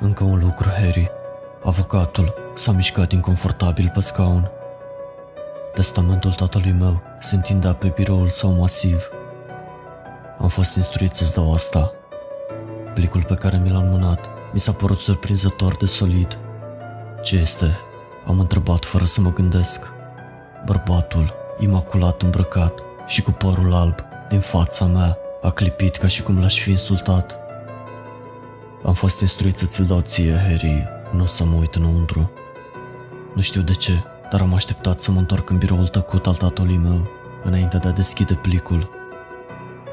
Încă un lucru, Harry. Avocatul s-a mișcat inconfortabil pe scaun. Testamentul tatălui meu se întindea pe biroul său masiv. Am fost instruit să-ți dau asta. Plicul pe care mi l-am mânat mi s-a părut surprinzător de solid. Ce este? Am întrebat fără să mă gândesc. Bărbatul, imaculat îmbrăcat și cu părul alb, din fața mea, a clipit ca și cum l-aș fi insultat. Am fost instruit să ți-l dau ție, Harry, nu să mă uit înăuntru. Nu știu de ce, dar am așteptat să mă întorc în biroul tăcut al tatălui meu, înainte de a deschide plicul.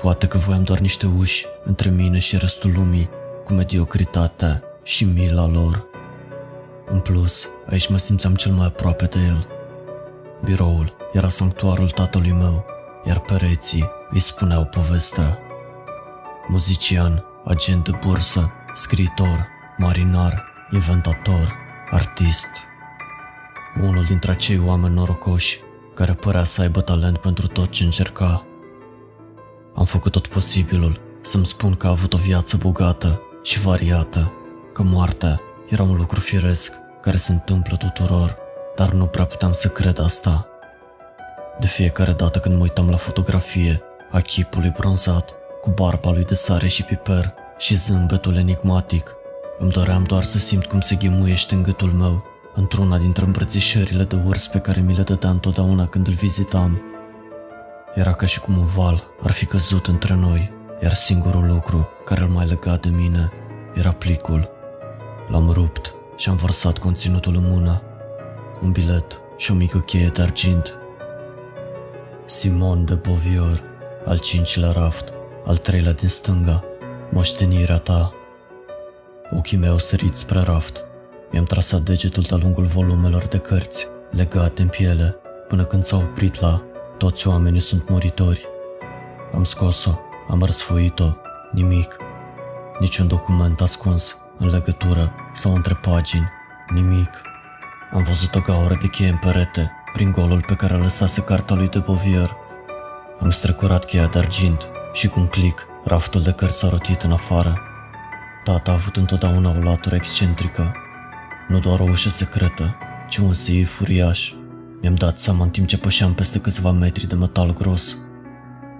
Poate că voiam doar niște uși între mine și restul lumii, cu mediocritatea și mila lor. În plus, aici mă simțeam cel mai aproape de el. Biroul era sanctuarul tatălui meu, iar pereții îi spuneau povestea. Muzician, agent de bursă, scriitor, marinar, inventator, artist. Unul dintre acei oameni norocoși care părea să aibă talent pentru tot ce încerca. Am făcut tot posibilul să-mi spun că a avut o viață bogată și variată, că moartea era un lucru firesc care se întâmplă tuturor, dar nu prea puteam să cred asta. De fiecare dată când mă uitam la fotografie a chipului bronzat, cu barba lui de sare și piper și zâmbetul enigmatic, îmi doream doar să simt cum se ghemuiește în gâtul meu, într-una dintre îmbrățișările de urs pe care mi le dădea întotdeauna când îl vizitam. Era ca și cum un val ar fi căzut între noi, iar singurul lucru care îl mai lega de mine era plicul. L-am rupt și am vărsat conținutul în mână. Un bilet și o mică cheie de argint. Simon de Bovior, al cincilea raft, al treilea din stânga, moștenirea ta. Ochii mei au sărit spre raft. Mi-am trasat degetul de-a lungul volumelor de cărți, legate în piele, până când s-au oprit la Toți oamenii sunt muritori. Am scos-o, am răsfoit-o, nimic. Niciun document ascuns, în legătură sau între pagini, nimic. Am văzut o gaură de cheie în perete, prin golul pe care lăsase cartea lui de Bovier. Am strecurat cheia de argint și cu un click, raftul de cărți s-a rotit în afară. Tata a avut întotdeauna o latură excentrică. Nu doar o ușă secretă, ci un seif furiaș. Mi-am dat seama în timp ce pășeam peste câțiva metri de metal gros.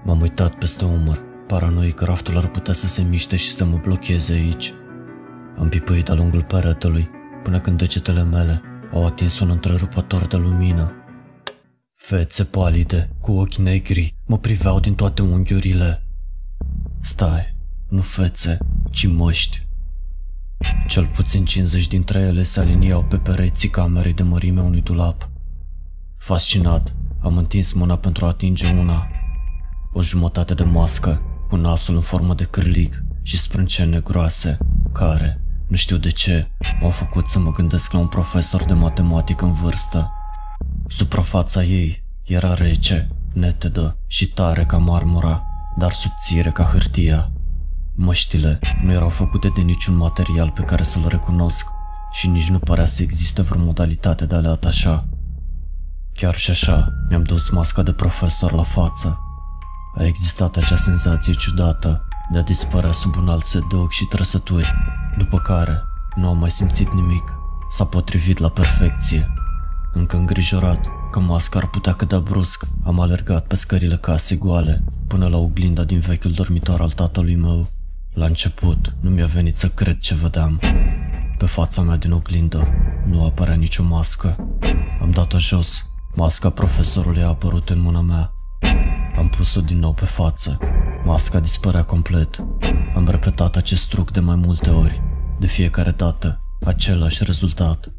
M-am uitat peste umăr, paranoic că raftul ar putea să se miște și să mă blocheze aici. Am pipăit de-a lungul peretelui, până când degetele mele au atins un întrerupător de lumină. Fețe palide, cu ochi negri, mă priveau din toate unghiurile. Stai, nu fețe, ci măști. Cel puțin 50 dintre ele se aliniau pe pereții camerei de mărime unui dulap. Fascinat, am întins mâna pentru a atinge una. O jumătate de mască, cu nasul în formă de cârlig și sprâncene groase, care, nu știu de ce, m-au făcut să mă gândesc la un profesor de matematică în vârstă. Suprafața ei era rece, netedă și tare ca marmura, dar subțire ca hârtia. Măștile nu erau făcute de niciun material pe care să-l recunosc și nici nu părea să existe vreo modalitate de a le atașa. Chiar și așa, mi-am dus masca de profesor la față. A existat acea senzație ciudată de a dispărea sub un alt set de ochi și trăsături, după care nu am mai simțit nimic. S-a potrivit la perfecție. Încă îngrijorat că masca ar putea cădea brusc, am alergat pe scările casei goale, până la oglinda din vechiul dormitor al tatălui meu. La început, nu mi-a venit să cred ce vedeam. Pe fața mea din oglindă nu apărea nicio mască. Am dat-o jos. Masca profesorului a apărut în mâna mea. Am pus-o din nou pe față. Masca dispărea complet. Am repetat acest truc de mai multe ori. De fiecare dată, același rezultat.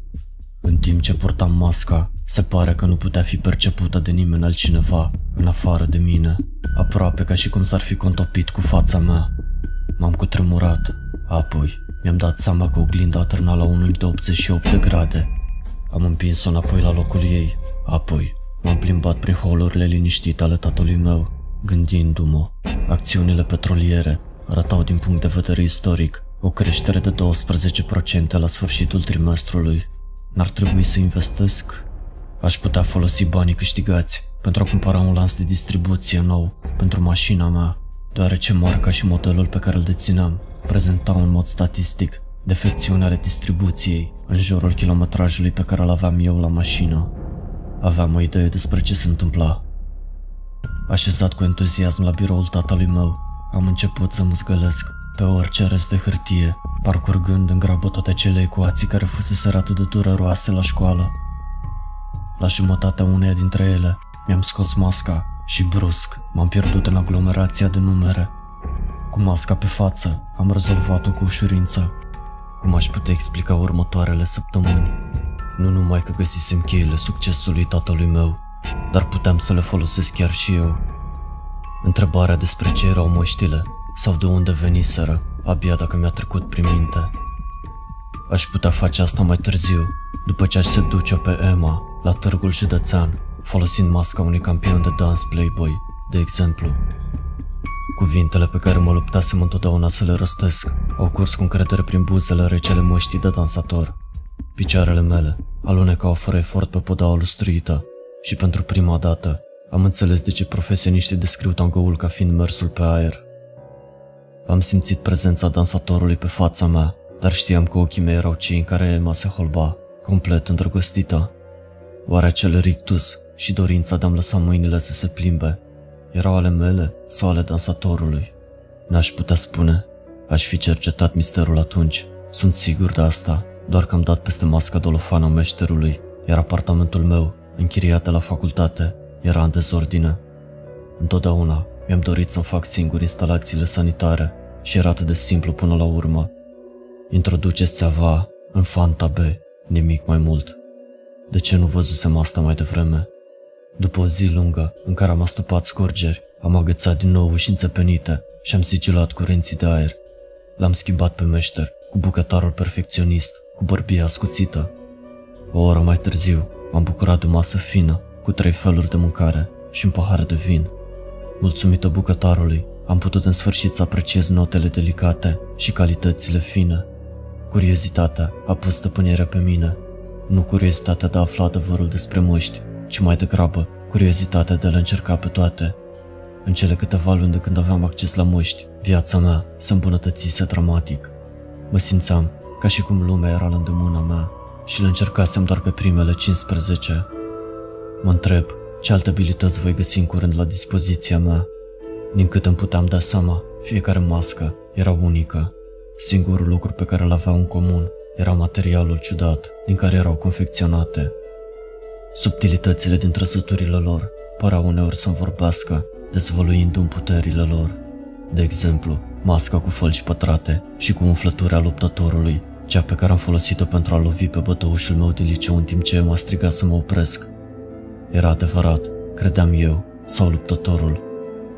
În timp ce purtam masca, se pare că nu putea fi percepută de nimeni altcineva, în afară de mine, aproape ca și cum s-ar fi contopit cu fața mea. M-am cutremurat, apoi mi-am dat seama că oglinda a târnat la un unghi de 88 de grade. Am împins-o înapoi la locul ei, apoi m-am plimbat prin holurile liniștite ale tatălui meu, gândindu-mă. Acțiunile petroliere arătau din punct de vedere istoric o creștere de 12% la sfârșitul trimestrului. N-ar trebui să investesc? Aș putea folosi banii câștigați pentru a cumpăra un lans de distribuție nou pentru mașina mea, deoarece marca și modelul pe care îl dețineam prezentau în mod statistic defecțiuni ale distribuției în jurul kilometrajului pe care îl aveam eu la mașină. Aveam o idee despre ce se întâmpla. Așezat cu entuziasm la biroul tatălui meu, am început să mă zgălesc pe orice rest de hârtie, parcurgând în grabă toate cele ecuații care fusese atât de dureroase la școală. La jumătatea uneia dintre ele, mi-am scos masca și brusc m-am pierdut în aglomerația de numere. Cu masca pe față, am rezolvat-o cu ușurință. Cum aș putea explica următoarele săptămâni? Nu numai că găsisem cheile succesului tatălui meu, dar puteam să le folosesc chiar și eu. Întrebarea despre ce erau măștile sau de unde veniseră, abia dacă mi-a trecut prin minte. Aș putea face asta mai târziu, după ce aș se duce pe Emma la târgul județean, folosind masca unui campion de dans Playboy, de exemplu. Cuvintele pe care mă luptasem întotdeauna să le rostesc au curs cu încredere prin buzele recele măștii de dansator. Picioarele mele alunecau fără efort pe podaua lustruită și pentru prima dată am înțeles de ce profesioniștii descriu tangoul ca fiind mersul pe aer. Am simțit prezența dansatorului pe fața mea, dar știam că ochii mei erau cei în care Emma se holba, complet îndrăgostită. Oare acel rictus și dorința de a-mi lăsa mâinile să se plimbe erau ale mele sau ale dansatorului? N-aș putea spune. Aș fi cercetat misterul atunci. Sunt sigur de asta, doar că am dat peste masca dolofană meșterului, iar apartamentul meu, închiriat de la facultate, era în dezordine. Întotdeauna mi-am dorit să-mi fac singur instalațiile sanitare și era atât de simplu până la urmă. Introduceți țeava în Fanta B, nimic mai mult. De ce nu văzusem asta mai devreme? După o zi lungă în care am astupat scurgeri, am agățat din nou uși înțepenite și am sigilat curenții de aer. L-am schimbat pe meșter cu bucătarul perfecționist, cu bărbia ascuțită. O oră mai târziu m-am bucurat de o masă fină, cu trei feluri de mâncare și un pahar de vin. Mulțumită bucătarului, am putut în sfârșit să apreciez notele delicate și calitățile fine. Curiozitatea a pus stăpânirea pe mine. Nu curiozitatea de a afla adevărul despre măști, ci mai degrabă curiozitatea de a le încerca pe toate. În cele câteva luni de când aveam acces la măști, viața mea se îmbunătățise dramatic. Mă simțeam ca și cum lumea era la îndemâna mea și le încercasem doar pe primele 15. Mă întreb ce alte abilități voi găsi în curând la dispoziția mea. Din cât îmi puteam da seama, fiecare mască era unică. Singurul lucru pe care îl aveau în comun era materialul ciudat din care erau confecționate. Subtilitățile din trăsăturile lor păreau uneori să-mi vorbească, dezvăluindu-mi puterile lor. De exemplu, masca cu fălci pătrate și cu umflătura luptătorului, cea pe care am folosit-o pentru a lovi pe bătăușul meu de liceu în timp ce m-a strigat să mă opresc. Era adevărat, credeam eu, sau luptătorul.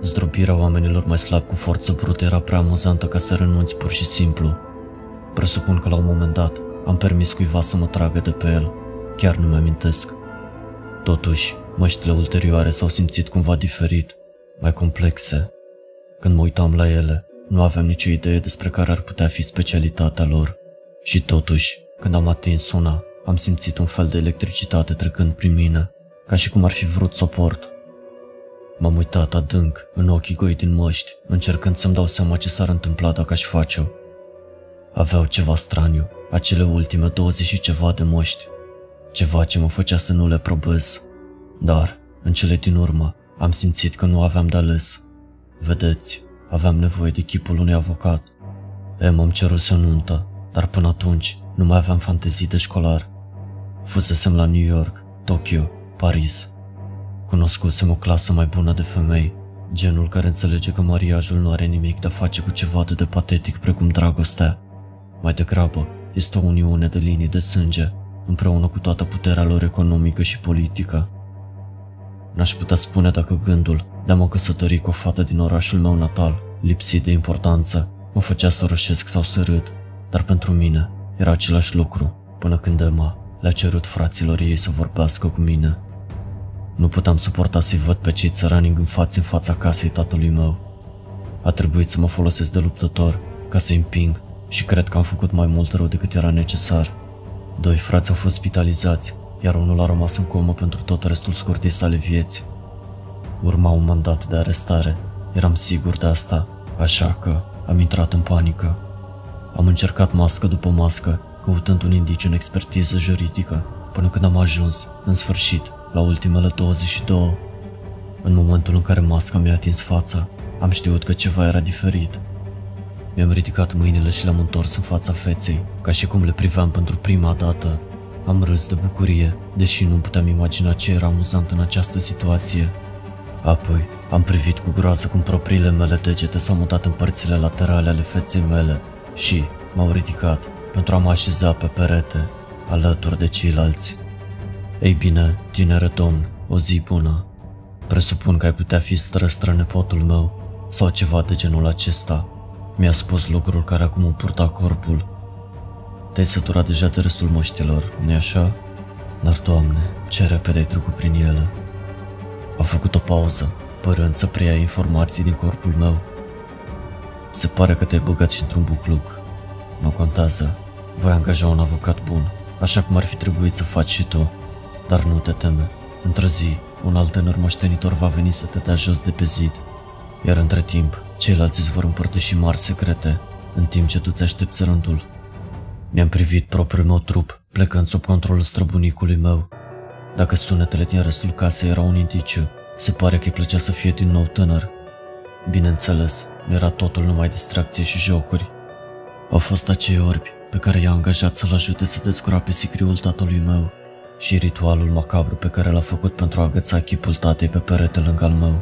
Zdrobirea oamenilor mai slabi cu forță brută era prea amuzantă ca să renunți pur și simplu. Presupun că la un moment dat am permis cuiva să mă tragă de pe el. Chiar nu mi-amintesc. Totuși, măștile ulterioare s-au simțit cumva diferit, mai complexe. Când mă uitam la ele, nu aveam nicio idee despre care ar putea fi specialitatea lor. Și totuși, când am atins una, am simțit un fel de electricitate trecând prin mine, ca și cum ar fi vrut să o port. M-am uitat adânc în ochii goi din măști, încercând să-mi dau seama ce s-ar întâmpla dacă aș face-o. Aveau ceva straniu, acele ultime 20 și ceva de măști. Ceva ce mă făcea să nu le probez. Dar, în cele din urmă, am simțit că nu aveam de ales. Vedeți, aveam nevoie de chipul unui avocat. Emma îmi ceruse o nuntă, dar până atunci nu mai aveam fantezii de școlar. Fusesem la New York, Tokyo, Paris. Cunoscusem o clasă mai bună de femei, genul care înțelege că mariajul nu are nimic de a face cu ceva atât de patetic precum dragostea. Mai degrabă, este o uniune de linii de sânge, împreună cu toată puterea lor economică și politică. N-aș putea spune dacă gândul de a mă căsători cu o fată din orașul meu natal, lipsit de importanță, mă făcea să rășesc sau să râd, dar pentru mine era același lucru, până când Emma le-a cerut fraților ei să vorbească cu mine. Nu puteam suporta să-i văd pe cei țărani față în fața casei tatălui meu. A trebuit să mă folosesc de luptător ca să-i împing și cred că am făcut mai mult rău decât era necesar. Doi frați au fost spitalizați, iar unul a rămas în comă pentru tot restul scurtei sale vieți. Urma un mandat de arestare, eram sigur de asta, așa că am intrat în panică. Am încercat mască după mască, căutând un indiciu în expertiză juridică, până când am ajuns, în sfârșit, la ultimele 22. În momentul în care masca mi-a atins fața, am știut că ceva era diferit. Mi-am ridicat mâinile și le-am întors în fața feței, ca și cum le priveam pentru prima dată. Am râs de bucurie, deși nu puteam imagina ce era amuzant în această situație. Apoi, am privit cu groază cum propriile mele degete s-au mutat în părțile laterale ale feței mele și m-au ridicat pentru a mă așeza pe perete, alături de ceilalți. Ei bine, tinere domn, o zi bună. Presupun că ai putea fi străstră nepotul meu sau ceva de genul acesta. Mi-a spus lucrul care acum îmi purta corpul. Te-ai săturat deja de restul moștilor, nu-i așa? Dar, Doamne, ce repede ai trecut prin ele. A făcut o pauză, părând să preia informații din corpul meu. Se pare că te-ai băgat și într-un bucluc. Nu contează, voi angaja un avocat bun, așa cum ar fi trebuit să faci și tu. Dar nu te teme, într-o zi, un alt tânăr moștenitor va veni să te dea jos de pe zid. Iar între timp, ceilalți îți vor împărtăși mari secrete, în timp ce tu ți aștepți rândul. Mi-am privit propriul meu trup, plecând sub controlul străbunicului meu. Dacă sunetele din restul casei erau un indiciu, se pare că îi plăcea să fie din nou tânăr. Bineînțeles, nu era totul numai distracție și jocuri. Au fost acei orbi pe care i-a angajat să-l ajute să descurape sicriul tatălui meu și ritualul macabru pe care l-a făcut pentru a agăța chipul tatei pe perete lângă al meu.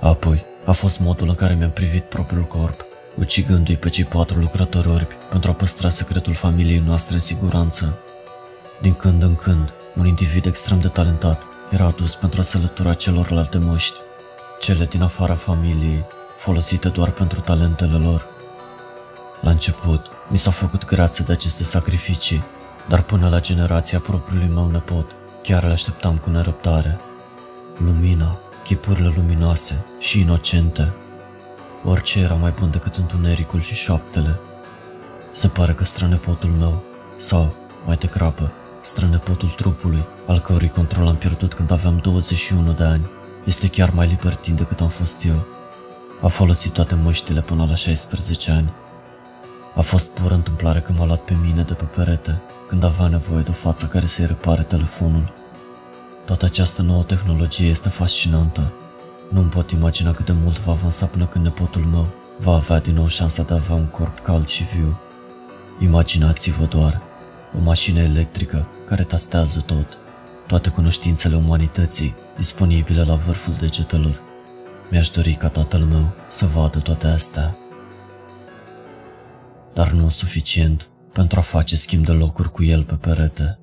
Apoi, a fost modul în care mi-am privit propriul corp, ucigându-i pe cei patru lucrători orbi pentru a păstra secretul familiei noastre în siguranță. Din când în când, un individ extrem de talentat era adus pentru a se lătura celorlalte măști, cele din afara familiei, folosite doar pentru talentele lor. La început, mi s-a făcut grață de aceste sacrificii, dar până la generația propriului meu nepot, chiar le așteptam cu nerăbdare. Lumina, chipurile luminoase și inocente. Orice era mai bun decât întunericul și șoaptele. Se pare că strănepotul meu, sau, mai degrabă, strănepotul trupului, al cărui control am pierdut când aveam 21 de ani, este chiar mai libertin decât am fost eu. A folosit toate măștile până la 16 ani. A fost pură întâmplare că m-a luat pe mine de pe perete, când avea nevoie de o față care să-i repare telefonul. Toată această nouă tehnologie este fascinantă. Nu-mi pot imagina cât de mult va avansa până când nepotul meu va avea din nou șansa de a avea un corp cald și viu. Imaginați-vă doar, o mașină electrică care tastează tot, toate cunoștințele umanității disponibile la vârful degetelor. Mi-aș dori ca tatăl meu să vadă toate astea. Dar nu suficient pentru a face schimb de locuri cu el pe perete.